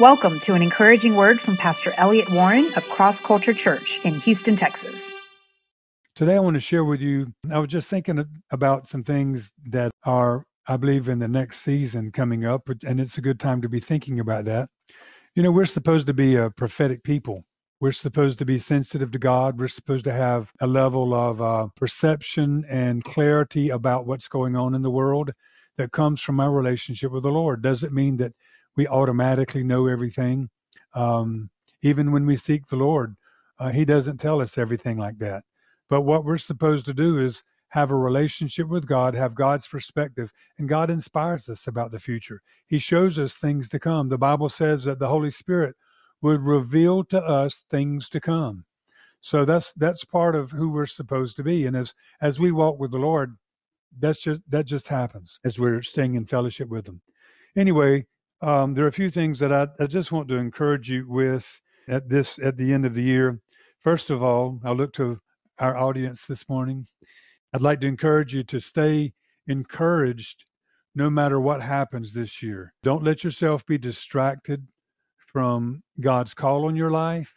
Welcome to an encouraging word from Pastor Elliott Warren of Cross Culture Church in Houston, Texas. Today, I want to share with you. I was just thinking about some things that are, I believe, in the next season coming up, and it's a good time to be thinking about that. You know, we're supposed to be a prophetic people. We're supposed to be sensitive to God. We're supposed to have a level of uh, perception and clarity about what's going on in the world that comes from our relationship with the Lord. Does it mean that we automatically know everything? Um, even when we seek the Lord, uh, He doesn't tell us everything like that. But what we're supposed to do is have a relationship with God, have God's perspective, and God inspires us about the future. He shows us things to come. The Bible says that the Holy Spirit would reveal to us things to come. So that's that's part of who we're supposed to be. And as as we walk with the Lord, that's just that just happens as we're staying in fellowship with Him. Anyway, um, there are a few things that I, I just want to encourage you with at this at the end of the year. First of all, I look to our audience this morning. I'd like to encourage you to stay encouraged no matter what happens this year. Don't let yourself be distracted from God's call on your life.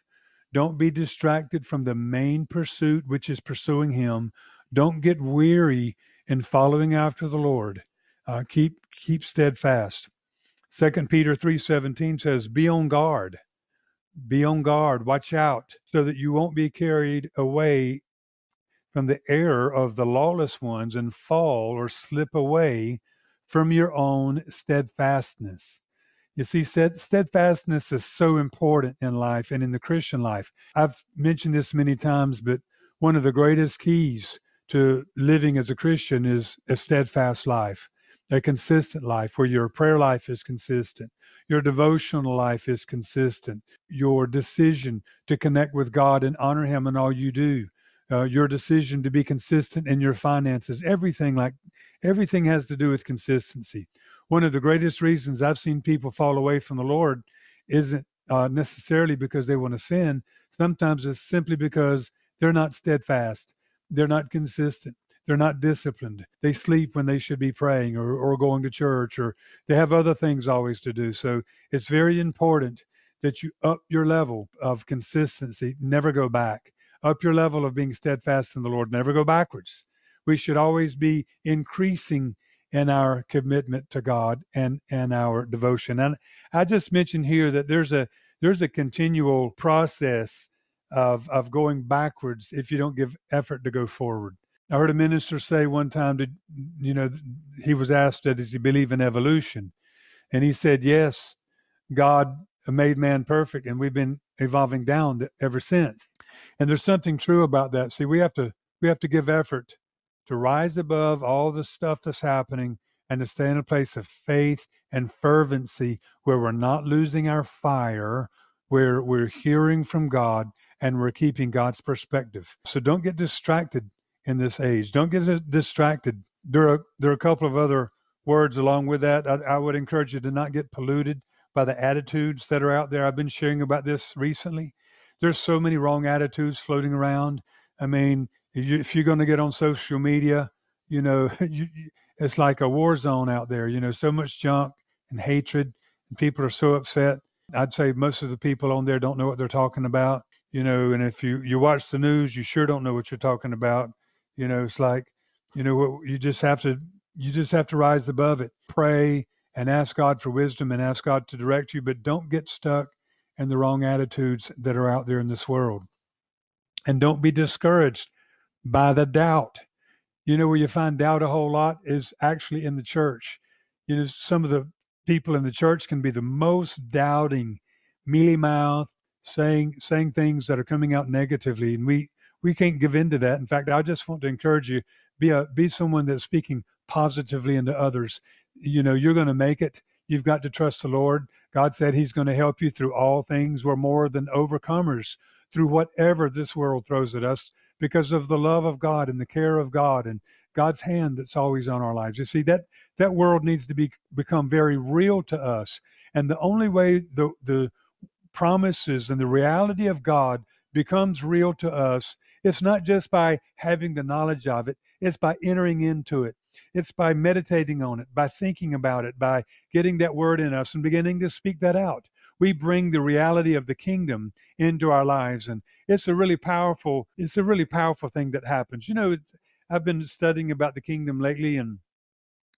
Don't be distracted from the main pursuit, which is pursuing Him. Don't get weary in following after the Lord. Uh, keep keep steadfast. Second Peter three seventeen says, "Be on guard, be on guard, watch out, so that you won't be carried away from the error of the lawless ones and fall or slip away from your own steadfastness. You see, steadfastness is so important in life and in the Christian life. I've mentioned this many times, but one of the greatest keys to living as a Christian is a steadfast life, a consistent life where your prayer life is consistent, your devotional life is consistent, your decision to connect with God and honor Him in all you do uh, your decision to be consistent in your finances, everything like everything has to do with consistency. One of the greatest reasons I've seen people fall away from the Lord isn't uh, necessarily because they want to sin. Sometimes it's simply because they're not steadfast, they're not consistent, they're not disciplined. They sleep when they should be praying or, or going to church, or they have other things always to do. So it's very important that you up your level of consistency, never go back up your level of being steadfast in the Lord. Never go backwards. We should always be increasing in our commitment to God and and our devotion. And I just mentioned here that there's a there's a continual process of of going backwards if you don't give effort to go forward. I heard a minister say one time that you know he was asked does he believe in evolution, and he said yes, God made man perfect, and we've been evolving down ever since. And there's something true about that. See, we have to we have to give effort to rise above all the stuff that's happening and to stay in a place of faith and fervency where we're not losing our fire, where we're hearing from God and we're keeping God's perspective. So don't get distracted in this age. Don't get distracted. There are there are a couple of other words along with that. I, I would encourage you to not get polluted by the attitudes that are out there. I've been sharing about this recently there's so many wrong attitudes floating around. I mean, if you're going to get on social media, you know, you, it's like a war zone out there. You know, so much junk and hatred, and people are so upset. I'd say most of the people on there don't know what they're talking about. You know, and if you you watch the news, you sure don't know what you're talking about. You know, it's like, you know, what you just have to you just have to rise above it. Pray and ask God for wisdom and ask God to direct you, but don't get stuck in the wrong attitudes that are out there in this world. And don't be discouraged by the doubt. You know, where you find doubt a whole lot is actually in the church. You know, some of the people in the church can be the most doubting, mealy mouth, saying saying things that are coming out negatively, and we we can't give in to that. In fact, I just want to encourage you be a be someone that's speaking positively into others. You know, you're going to make it. You've got to trust the Lord. God said He's going to help you through all things. We're more than overcomers through whatever this world throws at us because of the love of God and the care of God and God's hand that's always on our lives. You see that that world needs to be become very real to us, and the only way the the promises and the reality of God becomes real to us, it's not just by having the knowledge of it; it's by entering into it. It's by meditating on it, by thinking about it, by getting that word in us and beginning to speak that out. we bring the reality of the kingdom into our lives. And it's a really powerful, it's a really powerful thing that happens. You know, I've been studying about the kingdom lately and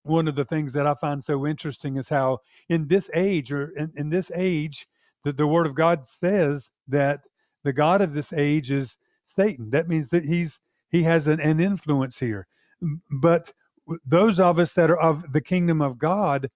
one of the things that I find so interesting is how in this age or in, in this age that the word of God says that the God of this age is Satan. That means that he's he has an, an influence here. But those of us that are of the kingdom of God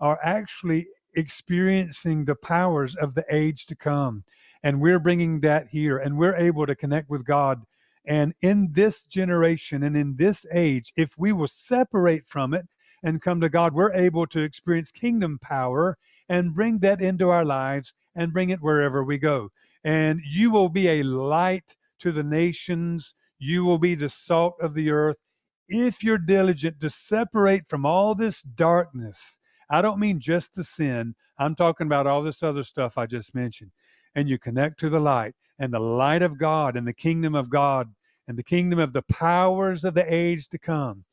are actually experiencing the powers of the age to come. And we're bringing that here and we're able to connect with God. And in this generation and in this age, if we will separate from it and come to God, we're able to experience kingdom power and bring that into our lives and bring it wherever we go. And you will be a light to the nations. You will be the salt of the earth if you're diligent to separate from all this darkness. I don't mean just the sin, I'm talking about all this other stuff I just mentioned. And you connect to the light and the light of God and the kingdom of God and the kingdom of the powers of the age to come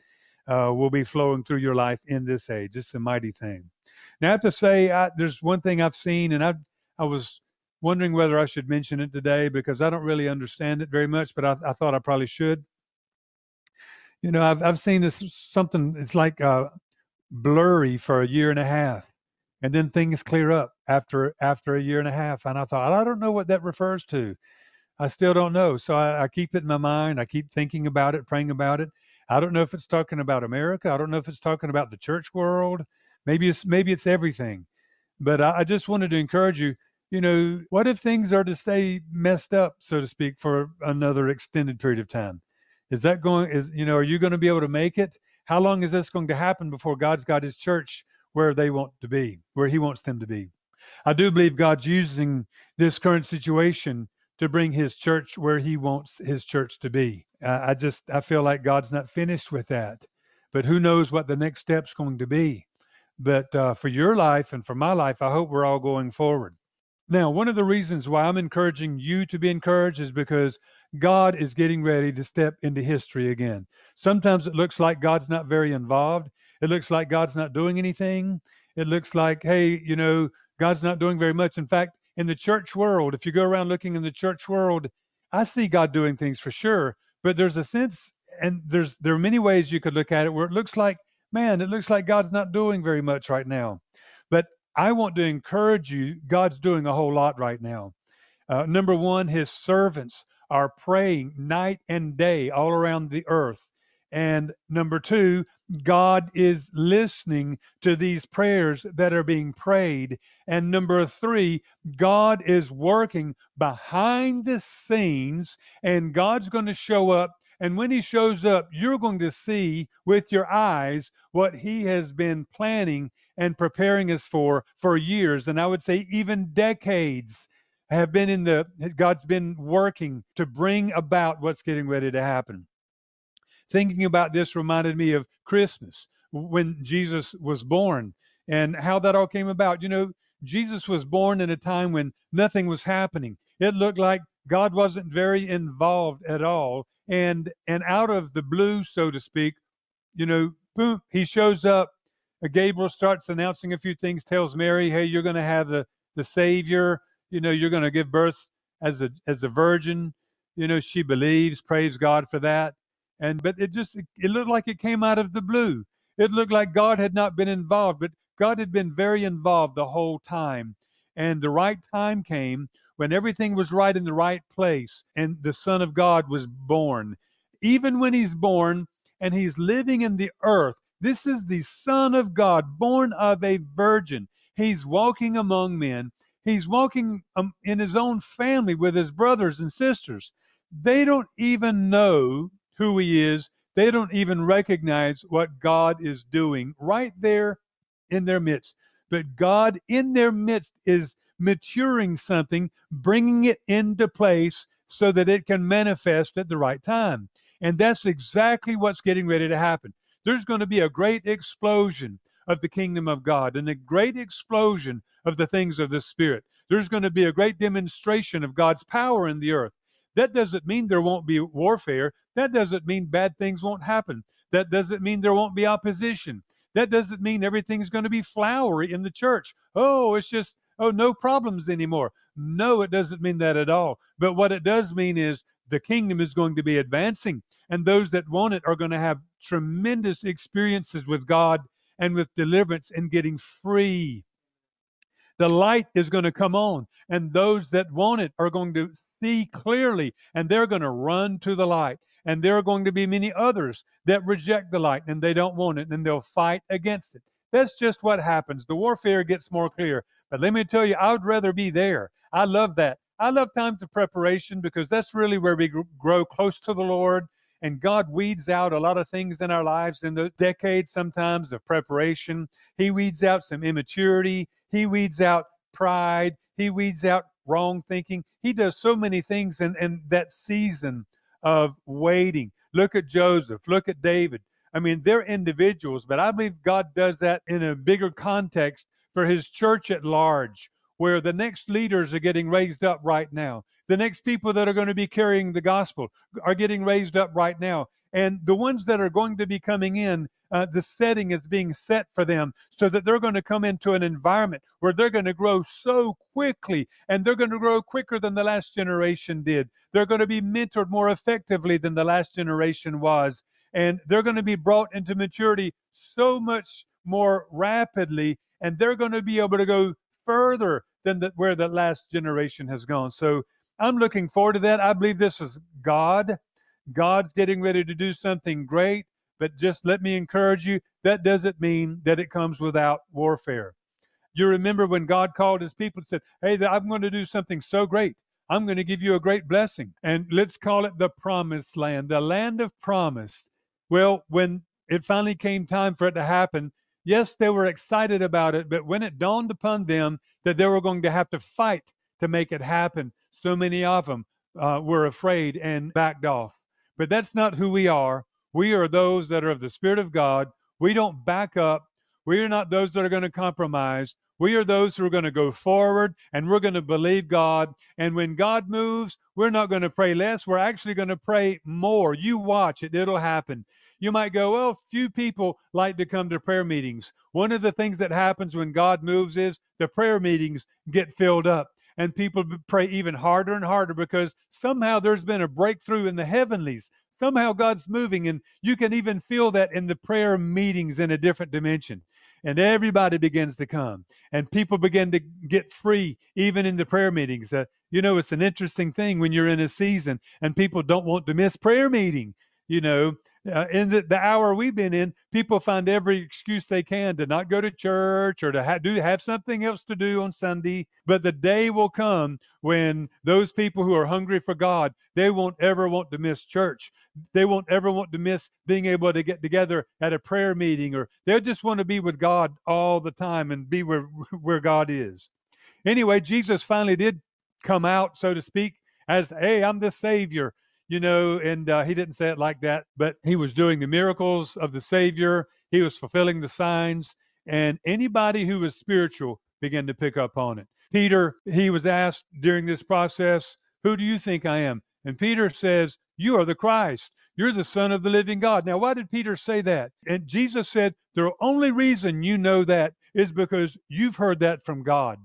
uh, will be flowing through your life in this age. It's a mighty thing. Now, I have to say, I, there's one thing I've seen, and I, I was wondering whether I should mention it today because I don't really understand it very much, but I, I thought I probably should. You know, I've I've seen this something. It's like uh, blurry for a year and a half, and then things clear up after after a year and a half. And I thought I don't know what that refers to. I still don't know. So I, I keep it in my mind. I keep thinking about it, praying about it. I don't know if it's talking about America. I don't know if it's talking about the church world. Maybe it's maybe it's everything. But I, I just wanted to encourage you you know, what if things are to stay messed up, so to speak, for another extended period of time? Is that going, is, you know, are you going to be able to make it? How long is this going to happen before God's got his church where they want to be, where he wants them to be? I do believe God's using this current situation to bring his church where he wants his church to be. I just, I feel like God's not finished with that. But who knows what the next step's going to be. But uh, for your life and for my life, I hope we're all going forward. Now, one of the reasons why I'm encouraging you to be encouraged is because God is getting ready to step into history again. Sometimes it looks like God's not very involved. It looks like God's not doing anything. It looks like, hey, you know, God's not doing very much. In fact, in the church world, if you go around looking in the church world, I see God doing things for sure. But there's a sense, and there's there are many ways you could look at it where it looks like, man, it looks like God's not doing very much right now. I want to encourage you. God's doing a whole lot right now. Uh, number one, his servants are praying night and day all around the earth. And number two, God is listening to these prayers that are being prayed. And number three, God is working behind the scenes, and God's going to show up. And when He shows up, you're going to see with your eyes what He has been planning and preparing us for for years. And i would say even decades have been in the god's been working to bring about what's getting ready to happen. Thinking about this reminded me of christmas when jesus was born and how that all came about. You know jesus was born in a time when nothing was happening. It looked like god wasn't very involved at all. And and out of the blue so to speak you know boom he shows up Uh, Gabriel starts announcing a few things, tells Mary, "Hey, you're going to have the the Savior. You know, you're going to give birth as a as a virgin." You know, she believes. Praise God for that. And but it just it looked like it came out of the blue. It looked like God had not been involved, but God had been very involved the whole time. And the right time came when everything was right in the right place, and the Son of God was born. Even when he's born and he's living in the earth, this is the Son of God, born of a virgin. He's walking among men. He's walking um, in his own family with his brothers and sisters. They don't even know who he is. They don't even recognize what God is doing right there in their midst. But God in their midst is maturing something, bringing it into place so that it can manifest at the right time. And that's exactly what's getting ready to happen there's going to be a great explosion of the kingdom of God and a great explosion of the things of the Spirit. There's going to be a great demonstration of God's power in the earth. That doesn't mean there won't be warfare. That doesn't mean bad things won't happen. That doesn't mean there won't be opposition. That doesn't mean everything's going to be flowery in the church. Oh, it's just oh, no problems anymore. No, it doesn't mean that at all. But what it does mean is the kingdom is going to be advancing, and those that want it are going to have tremendous experiences with God and with deliverance and getting free. The light is going to come on, and those that want it are going to see clearly, and they're going to run to the light. And there are going to be many others that reject the light and they don't want it, and they'll fight against it. That's just what happens. The warfare gets more clear. But let me tell you, I would rather be there. I love that. I love times of preparation because that's really where we grow close to the Lord. And God weeds out a lot of things in our lives in the decades sometimes of preparation. He weeds out some immaturity. He weeds out pride. He weeds out wrong thinking. He does so many things in, in that season of waiting. Look at Joseph. Look at David. I mean, they're individuals, but I believe God does that in a bigger context for his church at large, where the next leaders are getting raised up right now. The next people that are going to be carrying the gospel are getting raised up right now. And the ones that are going to be coming in, uh, the setting is being set for them so that they're going to come into an environment where they're going to grow so quickly and they're going to grow quicker than the last generation did. They're going to be mentored more effectively than the last generation was. And they're going to be brought into maturity so much more rapidly and they're going to be able to go further than the, where the last generation has gone. So I'm looking forward to that. I believe this is God. God's getting ready to do something great, but just let me encourage you that doesn't mean that it comes without warfare. You remember when God called his people and said, Hey, I'm going to do something so great. I'm going to give you a great blessing. And let's call it the promised land, the land of promise. Well, when it finally came time for it to happen, Yes, they were excited about it, but when it dawned upon them that they were going to have to fight to make it happen, so many of them uh, were afraid and backed off. But that's not who we are. We are those that are of the Spirit of God. We don't back up. We are not those that are going to compromise. We are those who are going to go forward and we're going to believe God. And when God moves, we're not going to pray less. We're actually going to pray more. You watch it, it'll happen. You might go, well, few people like to come to prayer meetings. One of the things that happens when God moves is the prayer meetings get filled up and people pray even harder and harder because somehow there's been a breakthrough in the heavenlies. Somehow God's moving, and you can even feel that in the prayer meetings in a different dimension. And everybody begins to come, and people begin to get free, even in the prayer meetings. Uh, you know, it's an interesting thing when you're in a season and people don't want to miss prayer meeting. You know, uh, in the, the, hour we've been in, people find every excuse they can to not go to church or to ha- do have something else to do on Sunday. But the day will come when those people who are hungry for God, they won't ever want to miss church. They won't ever want to miss being able to get together at a prayer meeting, or they'll just want to be with God all the time and be where where God is. Anyway, Jesus finally did come out, so to speak, as, "Hey, I'm the Savior." You know, and uh, he didn't say it like that, but he was doing the miracles of the Savior. He was fulfilling the signs, and anybody who was spiritual began to pick up on it. Peter, he was asked during this process, Who do you think I am? And Peter says, You are the Christ. You're the Son of the living God. Now, why did Peter say that? And Jesus said, The only reason you know that is because you've heard that from God.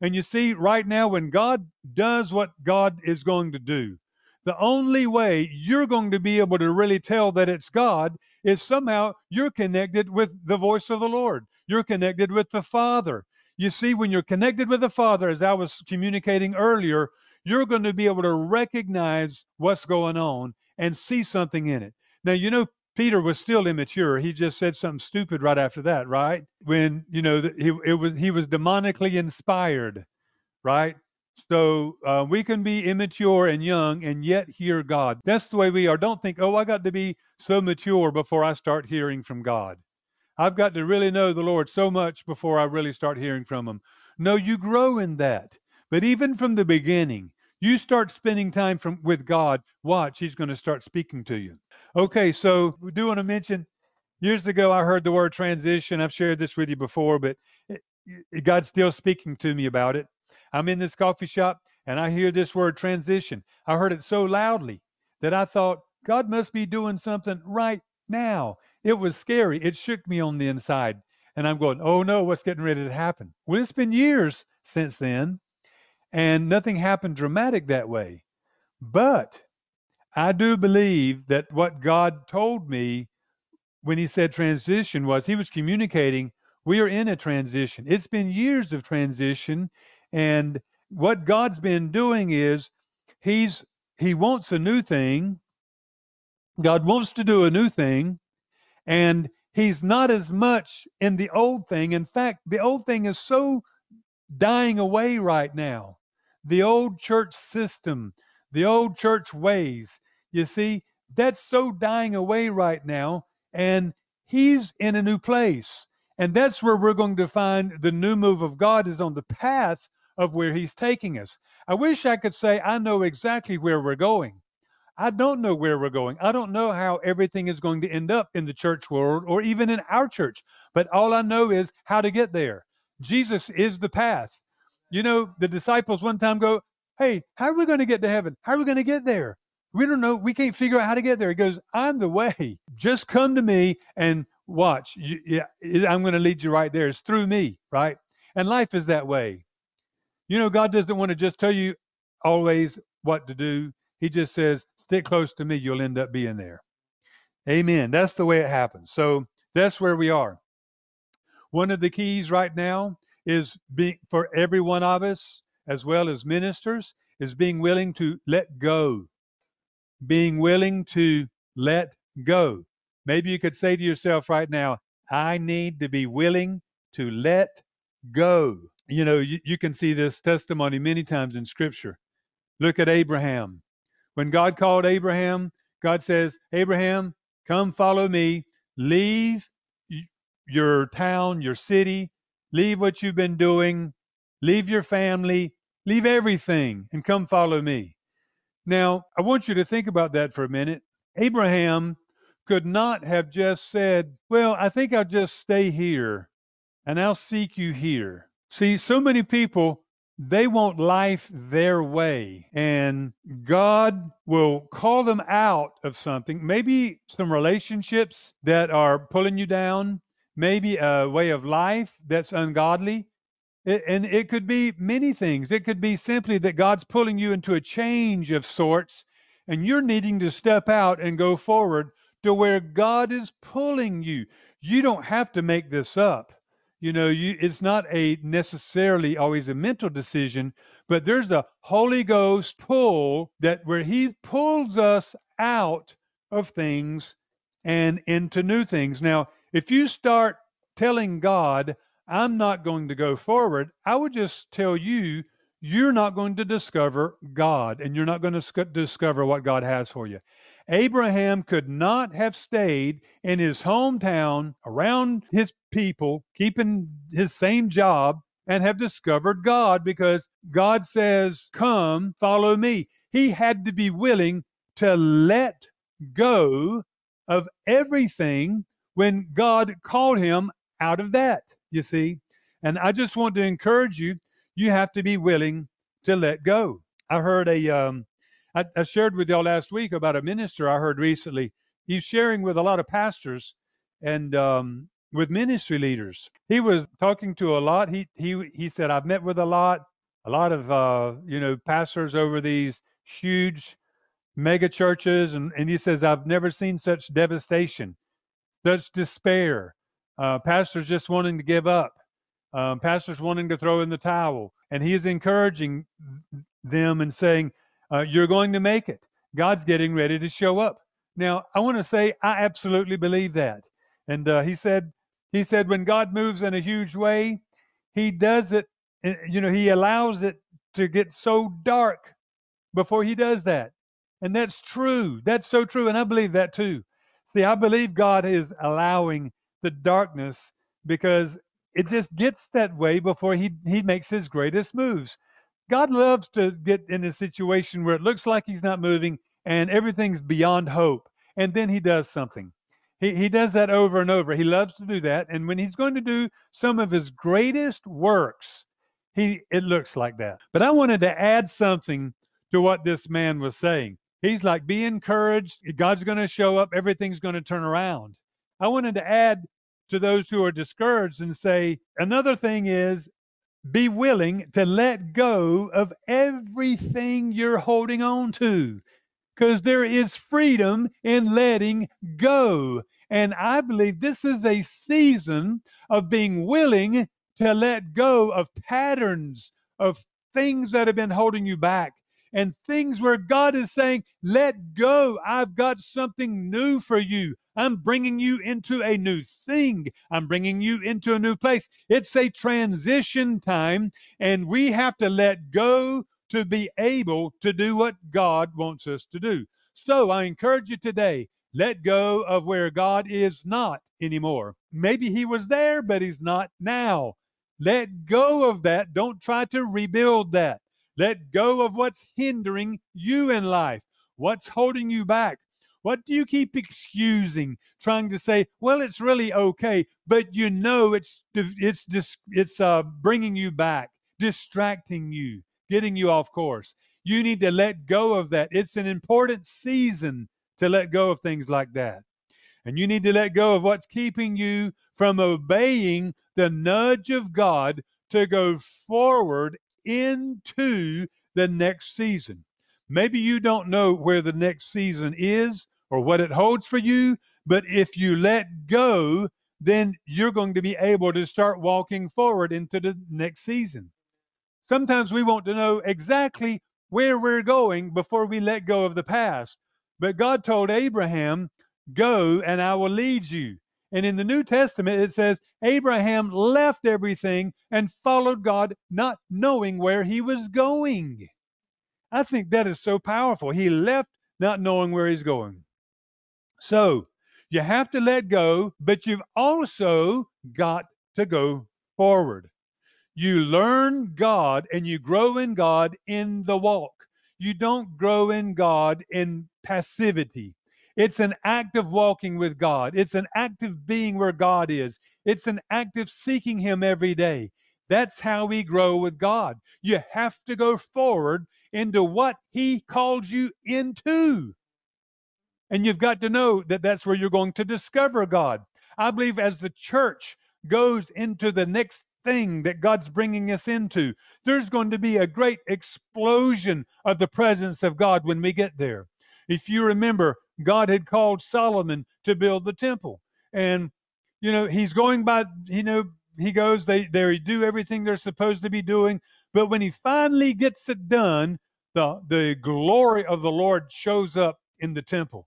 And you see, right now, when God does what God is going to do, the only way you're going to be able to really tell that it's God is somehow you're connected with the voice of the Lord. You're connected with the Father. You see, when you're connected with the Father, as I was communicating earlier, you're going to be able to recognize what's going on and see something in it. Now, you know, Peter was still immature. He just said something stupid right after that, right? When, you know, he, it was, he was demonically inspired, right? So uh, we can be immature and young and yet hear God. That's the way we are. Don't think, oh, I got to be so mature before I start hearing from God. I've got to really know the Lord so much before I really start hearing from Him. No, you grow in that. But even from the beginning, you start spending time from with God. Watch, He's going to start speaking to you. Okay, so we do want to mention. Years ago, I heard the word transition. I've shared this with you before, but it, it, God's still speaking to me about it. I'm in this coffee shop and I hear this word transition. I heard it so loudly that I thought, God must be doing something right now. It was scary. It shook me on the inside. And I'm going, oh no, what's getting ready to happen? Well, it's been years since then, and nothing happened dramatic that way. But I do believe that what God told me when He said transition was He was communicating we are in a transition. It's been years of transition, and what God's been doing is He's He wants a new thing. God wants to do a new thing, and He's not as much in the old thing. In fact, the old thing is so dying away right now. The old church system, the old church ways. You see, that's so dying away right now. And he's in a new place. And that's where we're going to find the new move of God is on the path of where he's taking us. I wish I could say I know exactly where we're going. I don't know where we're going. I don't know how everything is going to end up in the church world or even in our church. But all I know is how to get there. Jesus is the path. You know, the disciples one time go, Hey, how are we going to get to heaven? How are we going to get there? We don't know. We can't figure out how to get there. He goes, I'm the way. Just come to me and watch. You, yeah, I'm going to lead you right there. It's through me, right? And life is that way. You know, God doesn't want to just tell you always what to do. He just says, stick close to me. You'll end up being there. Amen. That's the way it happens. So that's where we are. One of the keys right now is being for every one of us, as well as ministers, is being willing to let go. Being willing to let go. Maybe you could say to yourself right now, I need to be willing to let go. You know, you, you can see this testimony many times in Scripture. Look at Abraham. When God called Abraham, God says, Abraham, come follow me. Leave your town, your city, Leave what you've been doing, leave your family, leave everything, and come follow me. Now, I want you to think about that for a minute. Abraham could not have just said, Well, I think I'll just stay here and I'll seek you here. See, so many people, they want life their way, and God will call them out of something, maybe some relationships that are pulling you down, maybe a way of life that's ungodly. It, and it could be many things. It could be simply that God's pulling you into a change of sorts, and you're needing to step out and go forward to where God is pulling you. You don't have to make this up. You know, you it's not a necessarily always a mental decision, but there's a Holy Ghost pull that where He pulls us out of things and into new things. Now, if you start telling God, I'm not going to go forward, I would just tell you, you're not going to discover God and you're not going to discover what God has for you. Abraham could not have stayed in his hometown around his people, keeping his same job, and have discovered God because God says, Come, follow me. He had to be willing to let go of everything when God called him out of that, you see. And I just want to encourage you, you have to be willing to let go. I heard a, um, I, I shared with y'all last week about a minister I heard recently. He's sharing with a lot of pastors and um, with ministry leaders. He was talking to a lot. He he he said, "I've met with a lot, a lot of uh, you know pastors over these huge mega churches, and and he says I've never seen such devastation such despair, uh, pastors just wanting to give up, um, pastors wanting to throw in the towel. And he is encouraging them and saying, uh, You're going to make it. God's getting ready to show up. Now, I want to say I absolutely believe that. And uh, he said, he said, when God moves in a huge way, he does it, eh, you know, he allows it to get so dark before he does that. And that's true. That's so true. And I believe that too. See, I believe God is allowing the darkness because it just gets that way before he he makes his greatest moves. God loves to get in a situation where it looks like he's not moving and everything's beyond hope. And then he does something. He, he does that over and over. He loves to do that. And when he's going to do some of his greatest works, he it looks like that. But I wanted to add something to what this man was saying. He's like, be encouraged. God's going to show up. Everything's going to turn around. I wanted to add to those who are discouraged and say, another thing is be willing to let go of everything you're holding on to because there is freedom in letting go. And I believe this is a season of being willing to let go of patterns, of things that have been holding you back, and things where God is saying, Let go. I've got something new for you. I'm bringing you into a new thing. I'm bringing you into a new place. It's a transition time, and we have to let go to be able to do what God wants us to do. So I encourage you today let go of where God is not anymore. Maybe He was there, but He's not now. Let go of that. Don't try to rebuild that. Let go of what's hindering you in life. What's holding you back? What do you keep excusing, trying to say, "Well, it's really okay," but you know it's it's it's uh, bringing you back, distracting you, getting you off course. You need to let go of that. It's an important season to let go of things like that. And you need to let go of what's keeping you from obeying the nudge of God to go forward into the next season. Maybe you don't know where the next season is or what it holds for you, but if you let go, then you're going to be able to start walking forward into the next season. Sometimes we want to know exactly where we're going before we let go of the past. But God told Abraham, Go and I will lead you. And in the New Testament, it says Abraham left everything and followed God, not knowing where he was going. I think that is so powerful. He left not knowing where he's going. So you have to let go, but you've also got to go forward. You learn God and you grow in God in the walk. You don't grow in God in passivity. It's an act of walking with God. It's an act of being where God is. It's an act of seeking Him every day. That's how we grow with God. You have to go forward into what He called you into. And you've got to know that that's where you're going to discover God. I believe as the church goes into the next thing that God's bringing us into, there's going to be a great explosion of the presence of God when we get there. If you remember, God had called Solomon to build the temple. And, you know, he's going by, you know, he goes, they, they do everything they're supposed to be doing. But when he finally gets it done, the, the glory of the Lord shows up in the temple.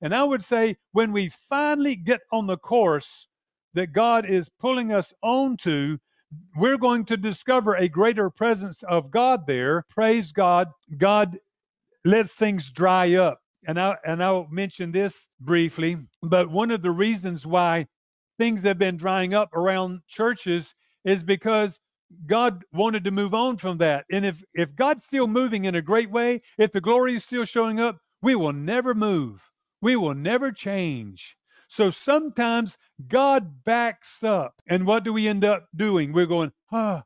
And I would say when we finally get on the course that God is pulling us onto, we're going to discover a greater presence of God there. Praise God. God lets things dry up and I and I'll mention this briefly, but one of the reasons why things have been drying up around churches is because God wanted to move on from that. And if if God's still moving in a great way, if the glory is still showing up, we will never move. We will never change. So sometimes God backs up. And what do we end up doing? We're going, ah.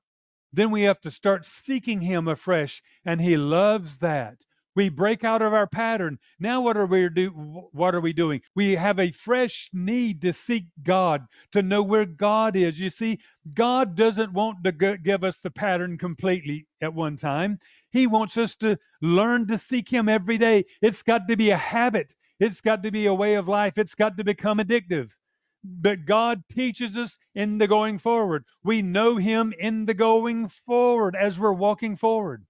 Then we have to start seeking Him afresh. And He loves that. We break out of our pattern. Now what are we do what are we doing? We have a fresh need to seek God, to know where God is. You see, God doesn't want to give us the pattern completely at one time. He wants us to learn to seek him every day. It's got to be a habit. It's got to be a way of life. It's got to become addictive. But God teaches us in the going forward. We know him in the going forward as we're walking forward.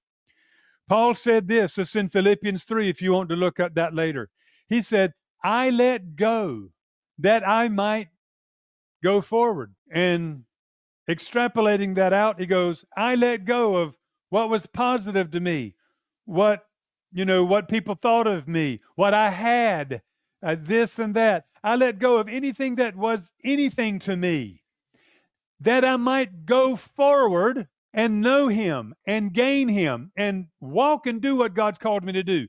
Paul said this, it's in Philippians 3, if you want to look at that later. He said, I let go that I might go forward. And extrapolating that out, he goes, I let go of what was positive to me, what, you know, what people thought of me, what I had, uh, this and that. I let go of anything that was anything to me, that I might go forward and know Him and gain Him and walk and do what God's called me to do.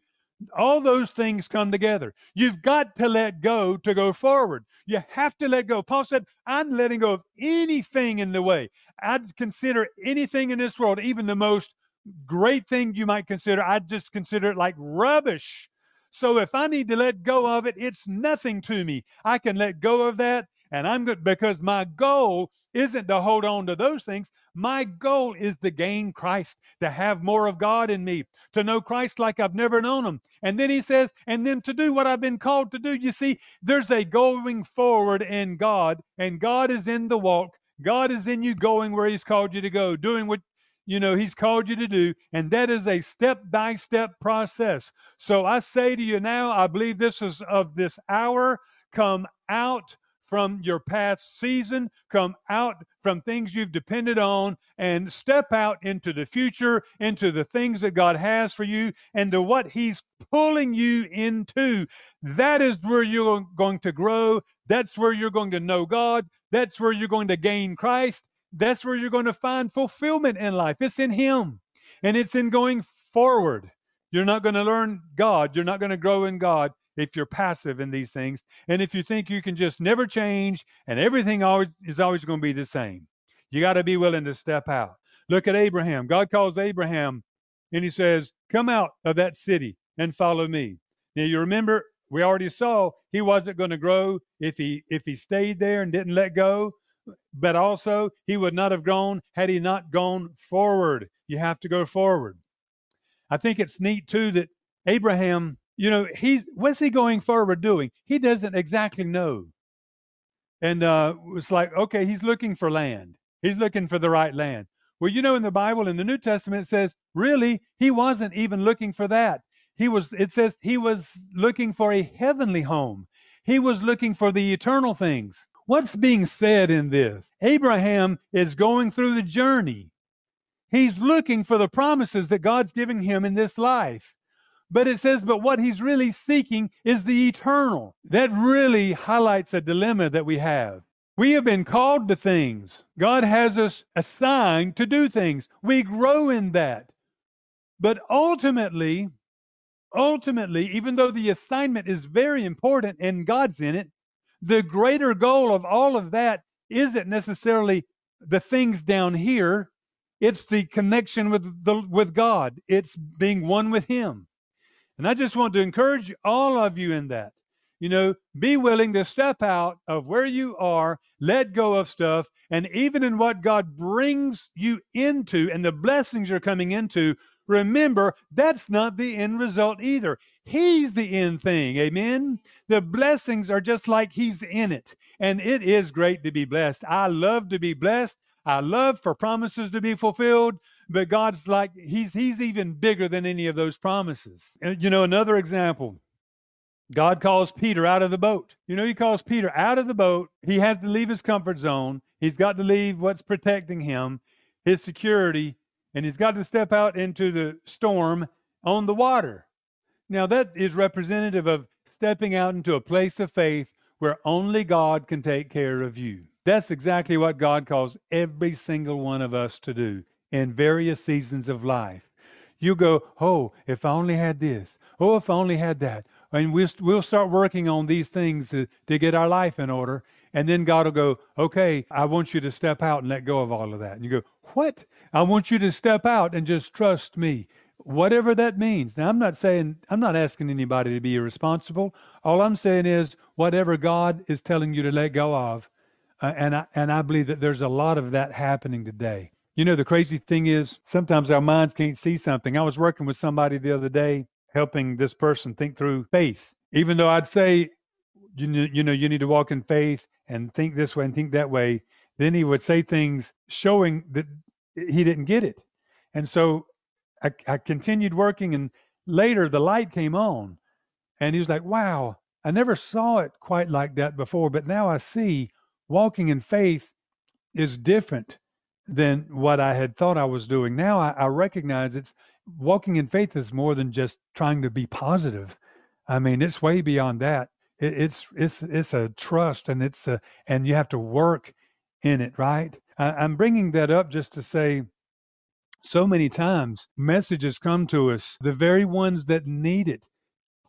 All those things come together. You've got to let go to go forward. You have to let go. Paul said, I'm letting go of anything in the way. I'd consider anything in this world, even the most great thing you might consider, I'd just consider it like rubbish. So if I need to let go of it, it's nothing to me. I can let go of that And I'm good because my goal isn't to hold on to those things. My goal is to gain Christ, to have more of God in me, to know Christ like I've never known him. And then he says, and then to do what I've been called to do. You see, there's a going forward in God, and God is in the walk. God is in you going where he's called you to go, doing what you know he's called you to do and that is a step by step process so i say to you now i believe this is of this hour come out from your past season, come out from things you've depended on, and step out into the future, into the things that God has for you, and to what He's pulling you into. That is where you're going to grow. That's where you're going to know God. That's where you're going to gain Christ. That's where you're going to find fulfillment in life. It's in Him, and it's in going forward. You're not going to learn God. You're not going to grow in God if you're passive in these things and if you think you can just never change and everything always is always going to be the same you got to be willing to step out. Look at abraham. God calls abraham and he says come out of that city and follow me. Now you remember we already saw he wasn't going to grow if he if he stayed there and didn't let go but also he would not have grown had he not gone forward. You have to go forward. I think it's neat too that abraham you know, he what's he going forward doing? He doesn't exactly know. And uh, it's like, okay, he's looking for land. He's looking for the right land. Well, you know, in the Bible, in the New Testament, it says, really, he wasn't even looking for that. He was, it says, he was looking for a heavenly home. He was looking for the eternal things. What's being said in this? Abraham is going through the journey. He's looking for the promises that God's giving him in this life. But it says, but what he's really seeking is the eternal. That really highlights a dilemma that we have. We have been called to things. God has us assigned to do things. We grow in that. But ultimately, ultimately, even though the assignment is very important and God's in it, the greater goal of all of that isn't necessarily the things down here. It's the connection with the with God. It's being one with Him. And I just want to encourage all of you in that. You know, be willing to step out of where you are, let go of stuff, and even in what God brings you into and the blessings you're coming into, remember that's not the end result either. He's the end thing. Amen. The blessings are just like He's in it. And it is great to be blessed. I love to be blessed. I love for promises to be fulfilled but God's like he's he's even bigger than any of those promises. And, you know, another example. God calls Peter out of the boat. You know, he calls Peter out of the boat. He has to leave his comfort zone. He's got to leave what's protecting him, his security, and he's got to step out into the storm on the water. Now, that is representative of stepping out into a place of faith where only God can take care of you. That's exactly what God calls every single one of us to do in various seasons of life. You go, oh, if I only had this, oh, if I only had that. And we'll, we'll start working on these things to, to get our life in order. And then God will go, okay, I want you to step out and let go of all of that. And you go, what? I want you to step out and just trust me, whatever that means. Now, I'm not saying, I'm not asking anybody to be irresponsible. All I'm saying is, whatever God is telling you to let go of, uh, and I, and I believe that there's a lot of that happening today. You know, the crazy thing is sometimes our minds can't see something. I was working with somebody the other day, helping this person think through faith. Even though I'd say, you, you know, you need to walk in faith and think this way and think that way, then he would say things showing that he didn't get it. And so I, I continued working, and later the light came on, and he was like, wow, I never saw it quite like that before, but now I see walking in faith is different than what I had thought I was doing. Now I, I recognize it's walking in faith is more than just trying to be positive. I mean, it's way beyond that. It, it's it's it's a trust, and it's a and you have to work in it, right? I, I'm bringing that up just to say. So many times, messages come to us, the very ones that need it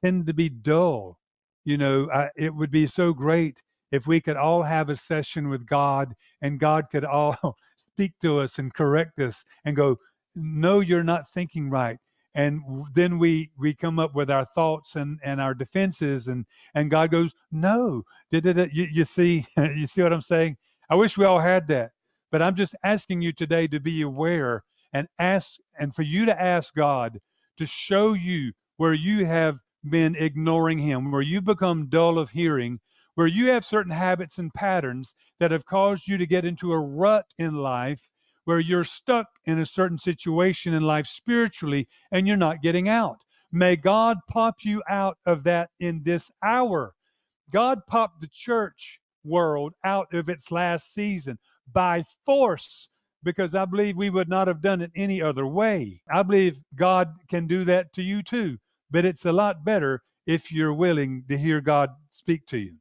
tend to be dull. You know, I, it would be so great if we could all have a session with God and God could all speak to us and correct us and go, No, you're not thinking right. and then we we come up with our thoughts and and our defenses and and god goes no you, you see you see what i'm saying i wish we all had that but i'm just asking you today to be aware and ask and for you to ask god to show you where you have been ignoring him where you've become dull of hearing where you have certain habits and patterns that have caused you to get into a rut in life where you're stuck in a certain situation in life spiritually and you're not getting out. May God pop you out of that in this hour. God popped the church world out of its last season by force because I believe we would not have done it any other way. I believe God can do that to you too, but it's a lot better if you're willing to hear God speak to you.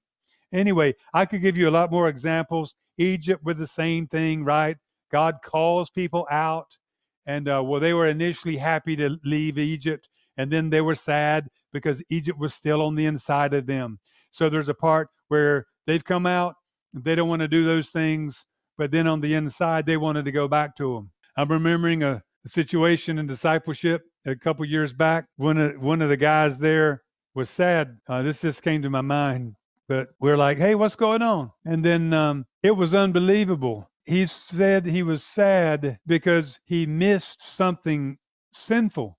Anyway, I could give you a lot more examples. Egypt with the same thing, right? God calls people out. And uh, well, they were initially happy to leave Egypt, and then they were sad because Egypt was still on the inside of them. So there's a part where they've come out, they don't want to do those things, but then on the inside, they wanted to go back to them. I'm remembering a, a situation in discipleship a couple years back. One of one of the guys there was sad. Uh, this just came to my mind, but we're like, "Hey, what's going on?" And then um, it was unbelievable he said he was sad because he missed something sinful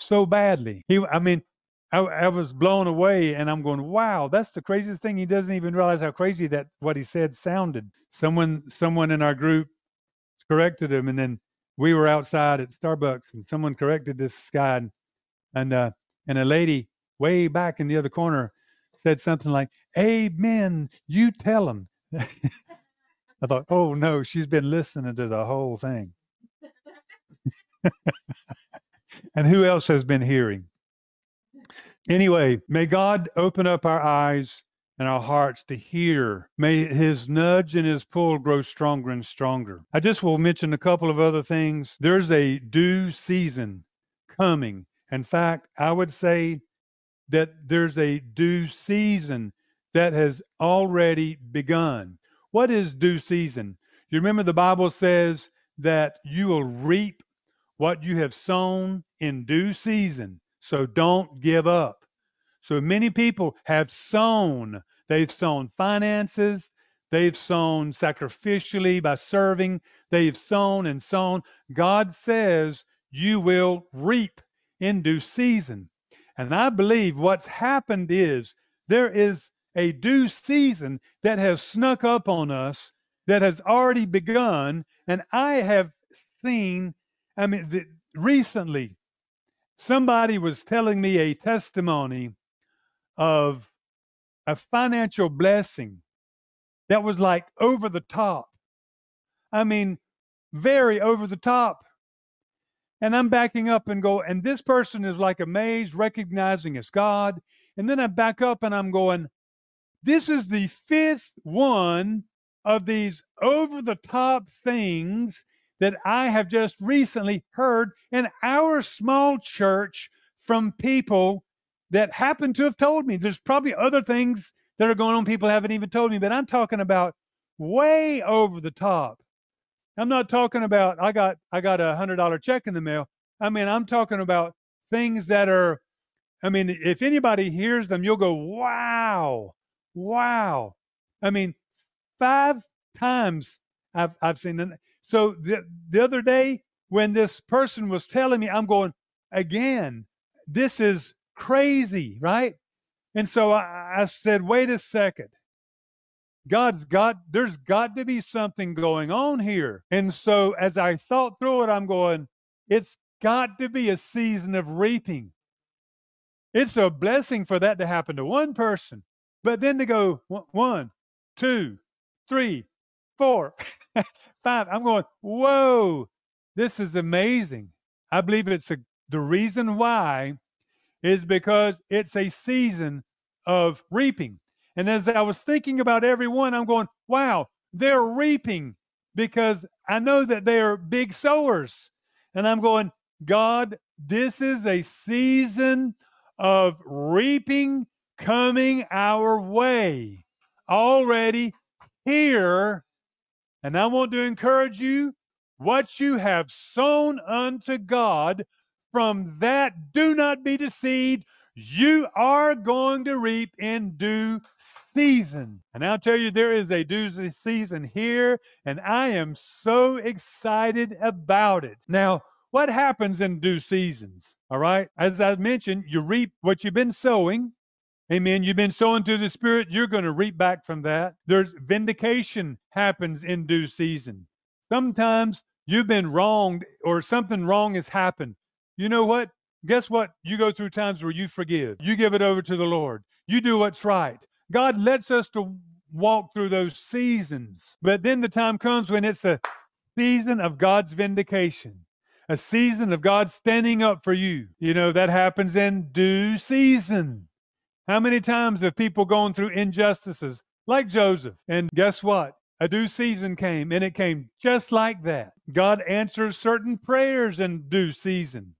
so badly. He, I mean, I, I, was blown away, and I'm going, "Wow, that's the craziest thing." He doesn't even realize how crazy that what he said sounded. Someone, someone in our group corrected him, and then we were outside at Starbucks, and someone corrected this guy, and and, uh, and a lady way back in the other corner said something like, "Amen." You tell him. I thought, oh no, she's been listening to the whole thing. and who else has been hearing? Anyway, may God open up our eyes and our hearts to hear. May his nudge and his pull grow stronger and stronger. I just will mention a couple of other things. There's a due season coming. In fact, I would say that there's a due season that has already begun. What is due season? You remember the Bible says that you will reap what you have sown in due season. So don't give up. So many people have sown. They've sown finances. They've sown sacrificially by serving. They've sown and sown. God says you will reap in due season. And I believe what's happened is there is a due season that has snuck up on us, that has already begun. And I have seen, I mean, the, recently, somebody was telling me a testimony of a financial blessing that was like over the top. I mean, very over the top. And I'm backing up and go, and this person is like amazed, recognizing it's God. And then I back up and I'm going, this is the fifth one of these over the top things that I have just recently heard in our small church from people that happen to have told me. There's probably other things that are going on people haven't even told me, but I'm talking about way over the top. I'm not talking about I got I got a hundred dollar check in the mail. I mean, I'm talking about things that are I mean, if anybody hears them, you'll go, wow. Wow. I mean, five times I've, I've seen it. So the, the other day, when this person was telling me, I'm going, again, this is crazy, right? And so I, I said, wait a second. God's got, there's got to be something going on here. And so as I thought through it, I'm going, it's got to be a season of reaping. It's a blessing for that to happen to one person. But then to go one, two, three, four, five, I'm going, whoa, this is amazing. I believe it's a, the reason why is because it's a season of reaping. And as I was thinking about everyone, I'm going, wow, they're reaping because I know that they are big sowers. And I'm going, God, this is a season of reaping coming our way already here. And I want to encourage you what you have sown unto God from that, do not be deceived. You are going to reap in due season. And I'll tell you, there is a due season here, and I am so excited about it. Now, what happens in due seasons? All right. As I mentioned, you reap what you've been sowing. Amen. You've been sowing through the Spirit, you're going to reap back from that. There's vindication happens in due season. Sometimes you've been wronged or something wrong has happened. You know what? Guess what? You go through times where you forgive. You give it over to the Lord. You do what's right. God lets us to walk through those seasons. But then the time comes when it's a season of God's vindication a season of God standing up for you. You know, that happens in due season. How many times have people gone through injustices like Joseph? And guess what? A due season came, and it came just like that. God answers certain prayers in due season.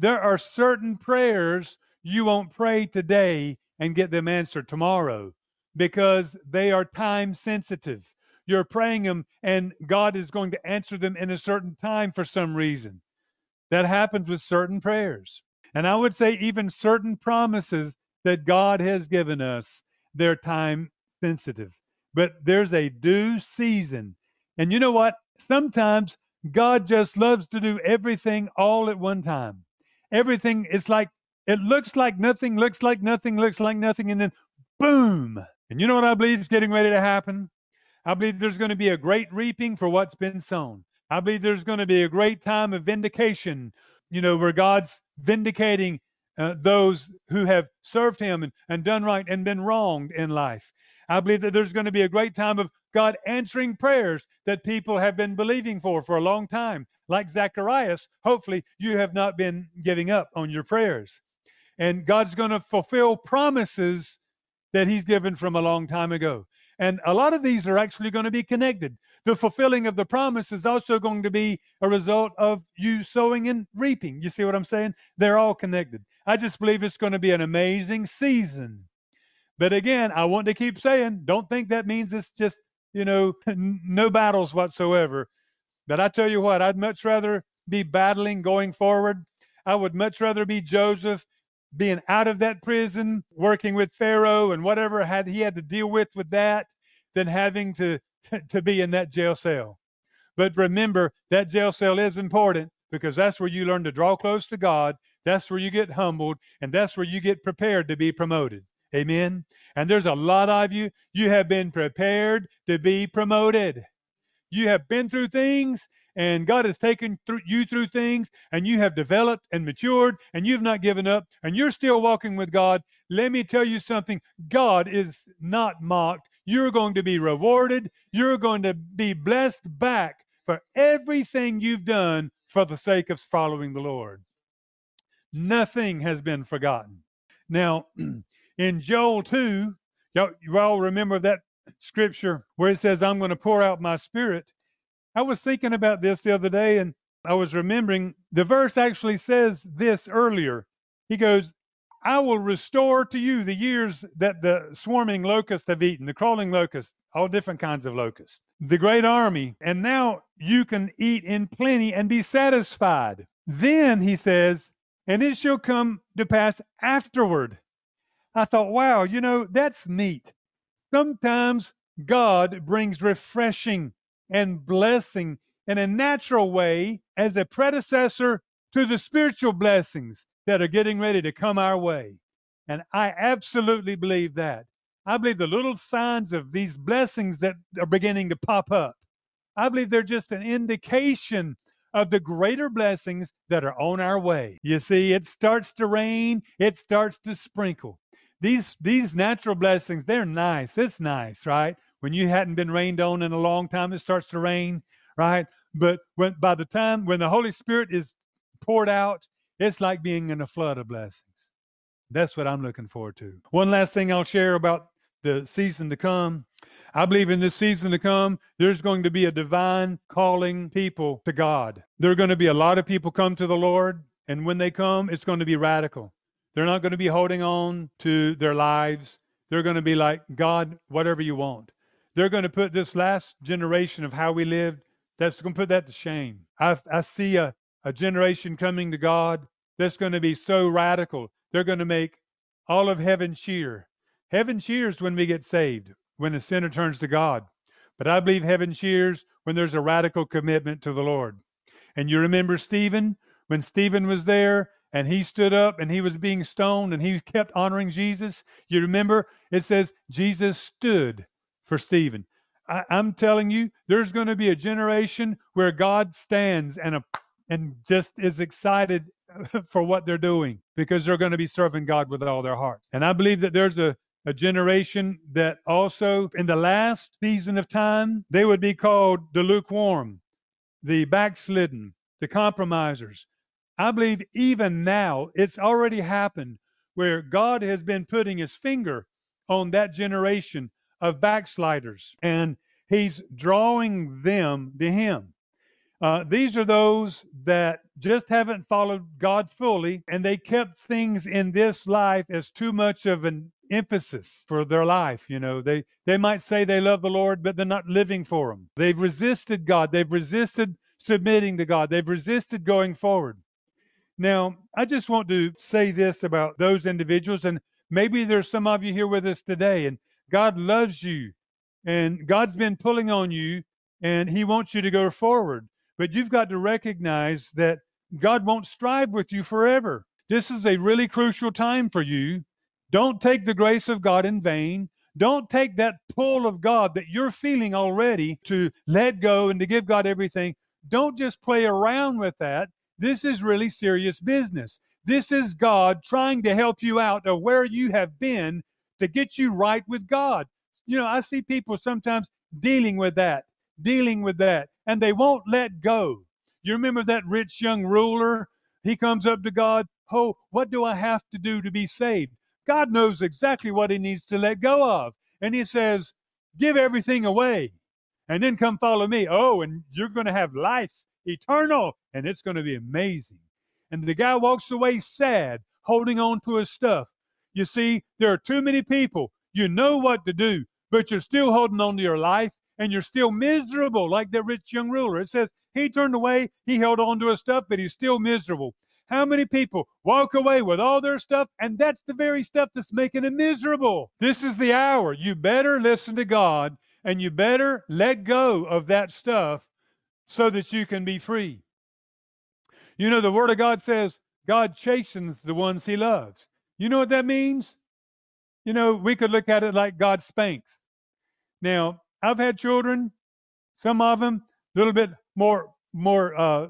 There are certain prayers you won't pray today and get them answered tomorrow because they are time sensitive. You're praying them, and God is going to answer them in a certain time for some reason. That happens with certain prayers. And I would say, even certain promises that God has given us, they're time sensitive. But there's a due season. And you know what? Sometimes God just loves to do everything all at one time. Everything is like, it looks like nothing, looks like nothing, looks like nothing, and then boom. And you know what I believe is getting ready to happen? I believe there's going to be a great reaping for what's been sown. I believe there's going to be a great time of vindication, you know, where God's vindicating uh, those who have served him and, and done right and been wronged in life. I believe that there's going to be a great time of God answering prayers that people have been believing for for a long time. Like Zacharias, hopefully you have not been giving up on your prayers. And God's going to fulfill promises that he's given from a long time ago. And a lot of these are actually going to be connected. The fulfilling of the promise is also going to be a result of you sowing and reaping. You see what I'm saying? They're all connected. I just believe it's going to be an amazing season. But again, I want to keep saying, don't think that means it's just, you know, no battles whatsoever. But I tell you what, I'd much rather be battling going forward. I would much rather be Joseph being out of that prison, working with Pharaoh and whatever had he had to deal with with that, than having to to be in that jail cell. But remember, that jail cell is important because that's where you learn to draw close to God. That's where you get humbled, and that's where you get prepared to be promoted. Amen. And there's a lot of you, you have been prepared to be promoted. You have been through things, and God has taken through you through things, and you have developed and matured, and you've not given up, and you're still walking with God. Let me tell you something God is not mocked. You're going to be rewarded, you're going to be blessed back for everything you've done for the sake of following the Lord. Nothing has been forgotten. Now, in Joel 2, y'all, you all remember that scripture where it says, I'm going to pour out my spirit. I was thinking about this the other day and I was remembering the verse actually says this earlier. He goes, I will restore to you the years that the swarming locusts have eaten, the crawling locusts, all different kinds of locusts, the great army, and now you can eat in plenty and be satisfied. Then he says, and it shall come to pass afterward. I thought, wow, you know, that's neat. Sometimes God brings refreshing and blessing in a natural way as a predecessor to the spiritual blessings that are getting ready to come our way. And I absolutely believe that. I believe the little signs of these blessings that are beginning to pop up, I believe they're just an indication of the greater blessings that are on our way. You see, it starts to rain, it starts to sprinkle. These these natural blessings, they're nice. It's nice, right? When you hadn't been rained on in a long time, it starts to rain, right? But when by the time when the Holy Spirit is poured out, it's like being in a flood of blessings. That's what I'm looking forward to. One last thing I'll share about the season to come. I believe in this season to come, there's going to be a divine calling people to God. There are going to be a lot of people come to the Lord, and when they come, it's going to be radical. They're not going to be holding on to their lives. They're going to be like, God, whatever you want. They're going to put this last generation of how we lived, that's going to put that to shame. I, I see a, a generation coming to God that's going to be so radical. They're going to make all of heaven cheer. Heaven cheers when we get saved, when a sinner turns to God. But I believe heaven cheers when there's a radical commitment to the Lord. And you remember Stephen, when Stephen was there and he stood up and he was being stoned and he kept honoring Jesus. You remember it says Jesus stood for Stephen. I, am telling you, there's going to be a generation where God stands and a, and just is excited for what they're doing because they're going to be serving God with all their heart. And I believe that there's a a generation that also, in the last season of time, they would be called the lukewarm, the backslidden, the compromisers. I believe even now it's already happened where God has been putting his finger on that generation of backsliders and he's drawing them to him. Uh, these are those that just haven't followed God fully, and they kept things in this life as too much of an emphasis for their life. You know, they they might say they love the Lord, but they're not living for Him. They've resisted God. They've resisted submitting to God. They've resisted going forward. Now, I just want to say this about those individuals, and maybe there's some of you here with us today, and God loves you, and God's been pulling on you, and He wants you to go forward. But you've got to recognize that God won't strive with you forever. This is a really crucial time for you. Don't take the grace of God in vain. Don't take that pull of God that you're feeling already to let go and to give God everything. Don't just play around with that. This is really serious business. This is God trying to help you out of where you have been to get you right with God. You know, I see people sometimes dealing with that, dealing with that and they won't let go. You remember that rich young ruler? He comes up to God, Oh, what do I have to do to be saved? God knows exactly what he needs to let go of. And he says, Give everything away and then come follow me. Oh, and you're going to have life eternal and it's going to be amazing. And the guy walks away sad, holding on to his stuff. You see, there are too many people. You know what to do, but you're still holding on to your life and you're still miserable, like that rich young ruler. It says he turned away, he held on to his stuff, but he's still miserable. How many people walk away with all their stuff, and that's the very stuff that's making them miserable? This is the hour. You better listen to God and you better let go of that stuff so that you can be free. You know, the Word of God says God chastens the ones He loves. You know what that means? You know, we could look at it like God spanks. Now, I've had children, some of them a little bit more more uh,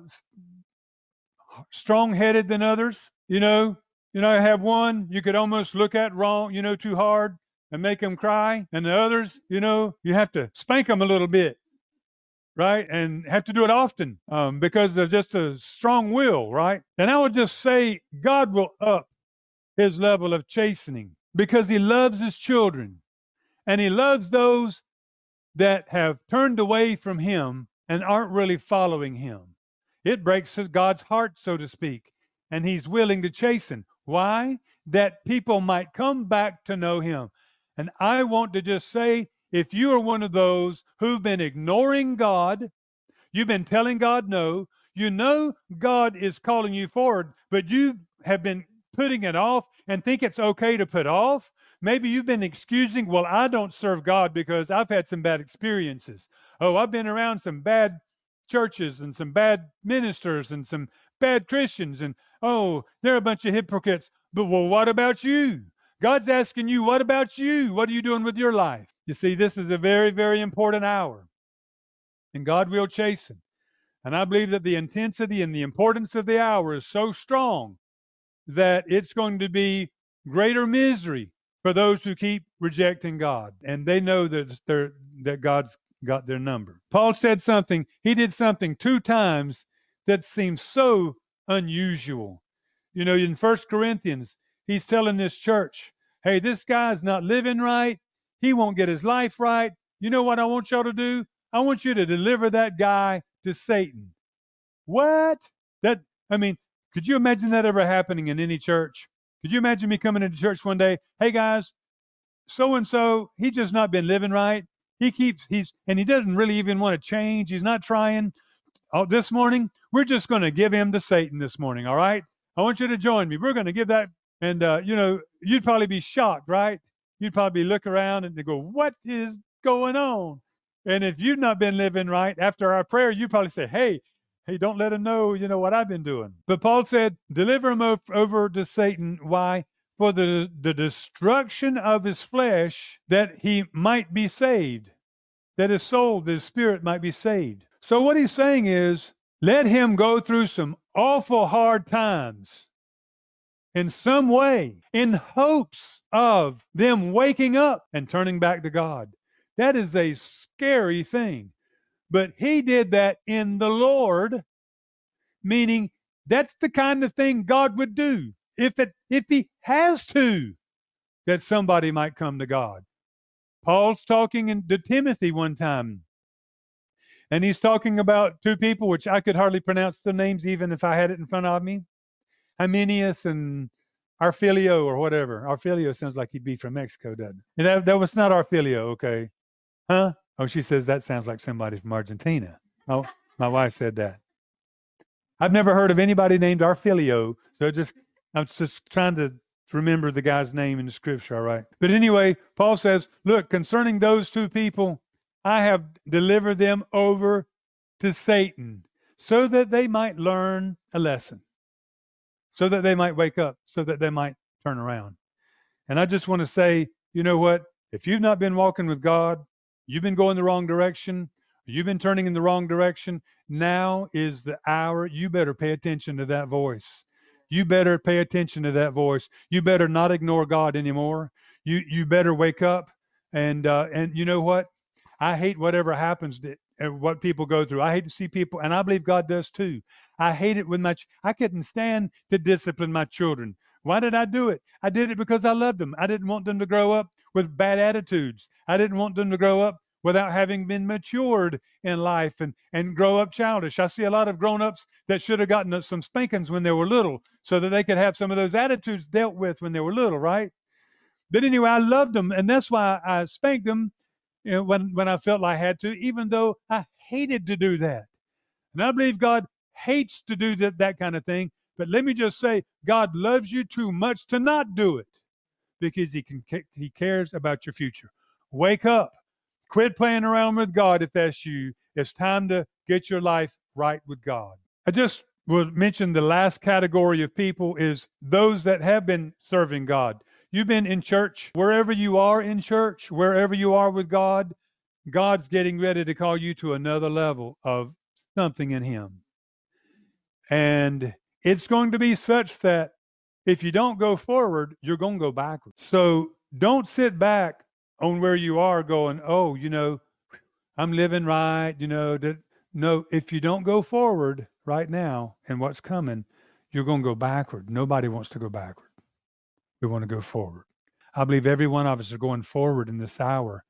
strong-headed than others. You know, you know, I have one you could almost look at wrong, you know, too hard and make them cry, and the others, you know, you have to spank them a little bit, right, and have to do it often um, because they're just a strong will, right. And I would just say God will up His level of chastening because He loves His children, and He loves those that have turned away from him and aren't really following him. It breaks God's heart, so to speak, and he's willing to chasten. Why? That people might come back to know him. And I want to just say if you are one of those who've been ignoring God, you've been telling God no, you know God is calling you forward, but you have been putting it off and think it's okay to put off, Maybe you've been excusing, well, I don't serve God because I've had some bad experiences. Oh, I've been around some bad churches and some bad ministers and some bad Christians. And oh, they're a bunch of hypocrites. But well, what about you? God's asking you, what about you? What are you doing with your life? You see, this is a very, very important hour. And God will chasten. And I believe that the intensity and the importance of the hour is so strong that it's going to be greater misery for those who keep rejecting God, and they know that that God's got their number. Paul said something, he did something two times that seems so unusual. You know, in First Corinthians, he's telling this church, hey, this guy's not living right. He won't get his life right. You know what I want y'all to do? I want you to deliver that guy to Satan. What? That, I mean, could you imagine that ever happening in any church? Could you imagine me coming into church one day? Hey guys, so and so, he just not been living right. He keeps he's and he doesn't really even want to change. He's not trying. Oh, this morning we're just going to give him to Satan this morning. All right. I want you to join me. We're going to give that. And, uh, you know, you'd probably be shocked, right? You'd probably look around and go, what is going on? And if you've not been living right after our prayer, you probably say, hey, hey, don't let him know, you know, what I've been doing. But Paul said, deliver him over to Satan. Why? For the, the destruction of his flesh, that he might be saved, that his soul, that his spirit might be saved. So what he's saying is, let him go through some awful hard times in some way in hopes of them waking up and turning back to God. That is a scary thing. But he did that in the Lord, meaning that's the kind of thing God would do if it if he has to that somebody might come to God. Paul's talking in, to Timothy one time, and he's talking about two people which I could hardly pronounce the names even if I had it in front of me. Hymenaeus and Arphilio or whatever. Arphilio sounds like he'd be from Mexico, doesn't it? That, that was not Arphilio, okay. Huh? Oh, she says that sounds like somebody from Argentina. Oh, my wife said that. I've never heard of anybody named Arphilio, so just I'm just trying to remember the guy's name in the scripture, all right? But anyway, Paul says, look, concerning those two people, I have delivered them over to Satan so that they might learn a lesson, so that they might wake up, so that they might turn around. And I just want to say, you know what? If you've not been walking with God, You've been going the wrong direction. You've been turning in the wrong direction. Now is the hour. You better pay attention to that voice. You better pay attention to that voice. You better not ignore God anymore. You you better wake up. And uh, and you know what? I hate whatever happens to what people go through. I hate to see people, and I believe God does too. I hate it when my ch- I couldn't stand to discipline my children. Why did I do it? I did it because I loved them. I didn't want them to grow up with bad attitudes. I didn't want them to grow up without having been matured in life and, and grow up childish. I see a lot of grown ups that should have gotten some spankings when they were little so that they could have some of those attitudes dealt with when they were little, right? But anyway, I loved them, and that's why I spanked them you know, when, when I felt like I had to, even though I hated to do that. And I believe God hates to do that, that kind of thing. But let me just say, God loves you too much to not do it because he can he cares about your future. Wake up. Quit playing around with God if that's you. It's time to get your life right with God. I just will mention the last category of people is those that have been serving God. You've been in church, wherever you are in church, wherever you are with God, God's getting ready to call you to another level of something in Him. And it's going to be such that if you don't go forward, you're going to go backwards. So don't sit back on where you are going, oh, you know, I'm living right, you know, that no, if you don't go forward right now and what's coming, you're going to go backward. Nobody wants to go backward. We want to go forward. I believe every one of us are going forward in this hour.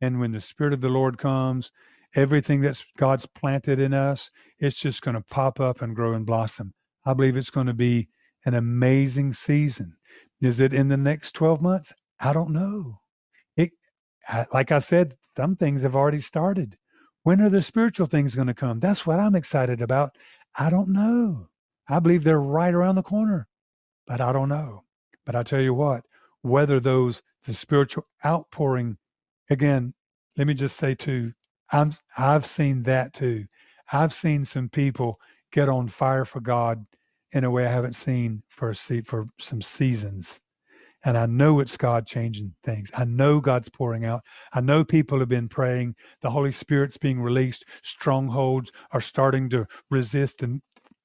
And when the Spirit of the Lord comes, everything that's God's planted in us, it's just going to pop up and grow and blossom. I believe it's going to be an amazing season. Is it in the next 12 months? I don't know. Like I said, some things have already started. When are the spiritual things going to come? That's what I'm excited about. I don't know. I believe they're right around the corner, but I don't know. But I tell you what, whether those, the spiritual outpouring, again, let me just say too, I'm, I've seen that too. I've seen some people get on fire for God in a way I haven't seen for a for some seasons. And I know it's God changing things. I know God's pouring out. I know people have been praying. The Holy Spirit's being released. Strongholds are starting to resist and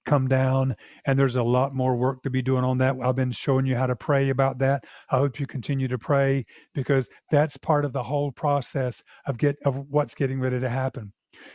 come down. And there's a lot more work to be doing on that. I've been showing you how to pray about that. I hope you continue to pray because that's part of the whole process of get of what's getting ready to happen.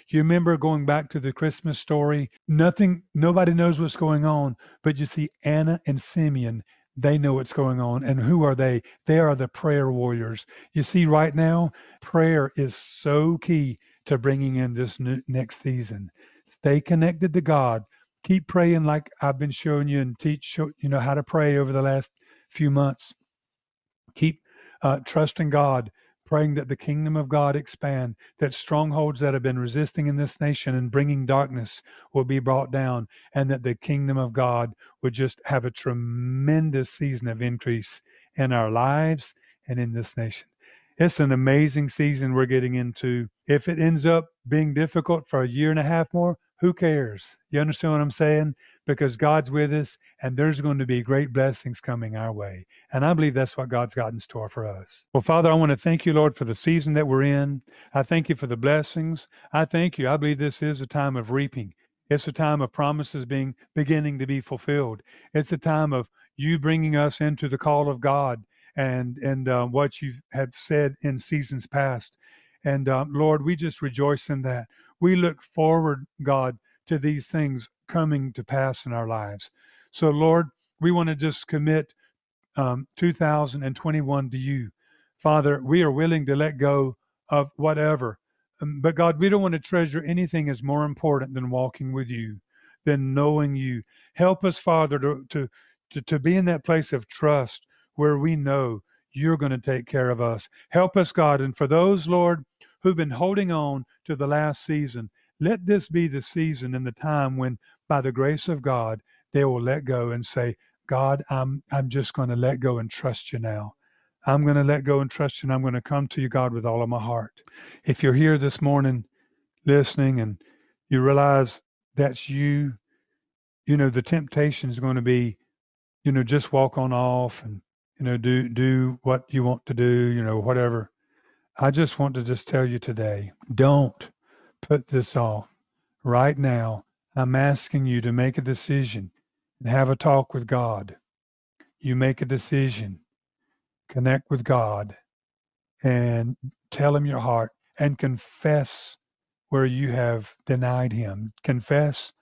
You remember going back to the Christmas story? Nothing, nobody knows what's going on, but you see Anna and Simeon, they know what's going on. And who are they? They are the prayer warriors. You see, right now, prayer is so key to bringing in this new, next season. Stay connected to God. Keep praying like I've been showing you and teach you know how to pray over the last few months. Keep uh, trusting God praying that the kingdom of God expand, that strongholds that have been resisting in this nation and bringing darkness will be brought down, and that the kingdom of God would just have a tremendous season of increase in our lives and in this nation. It's an amazing season we're getting into. If it ends up being difficult for a year and a half more, who cares? You understand what I'm saying? Because God's with us and there's going to be great blessings coming our way. And I believe that's what God's got in store for us. Well, Father, I want to thank you, Lord, for the season that we're in. I thank you for the blessings. I thank you. I believe this is a time of reaping. It's a time of promises being beginning to be fulfilled. It's a time of you bringing us into the call of God and and uh, what you have had said in seasons past. And uh, Lord, we just rejoice in that. We look forward, God, to these things coming to pass in our lives. So, Lord, we want to just commit um, 2021 to you. Father, we are willing to let go of whatever. Um, but God, we don't want to treasure anything as more important than walking with you, than knowing you. Help us, Father, to, to, to, to be in that place of trust where we know you're going to take care of us. Help us, God. And for those, Lord, who've been holding on to the last season, let this be the season and the time when, by the grace of God, they will let go and say, God, I'm I'm just going to let go and trust you now. I'm going to let go and trust you, and I'm going to come to you, God, with all of my heart. If you're here this morning listening and you realize that's you, you know, the temptation is going to be, you know, just walk on off and, you know, do do what you want to do, you know, whatever. I just want to just tell you today don't put this off. Right now, I'm asking you to make a decision and have a talk with God. You make a decision, connect with God, and tell Him your heart and confess where you have denied Him. Confess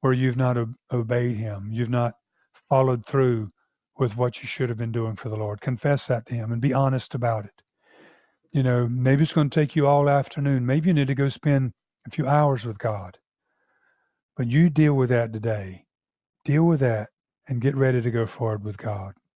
where you've not obeyed Him. You've not followed through with what you should have been doing for the Lord. Confess that to Him and be honest about it. You know, maybe it's going to take you all afternoon. Maybe you need to go spend a few hours with God. But you deal with that today. Deal with that and get ready to go forward with God.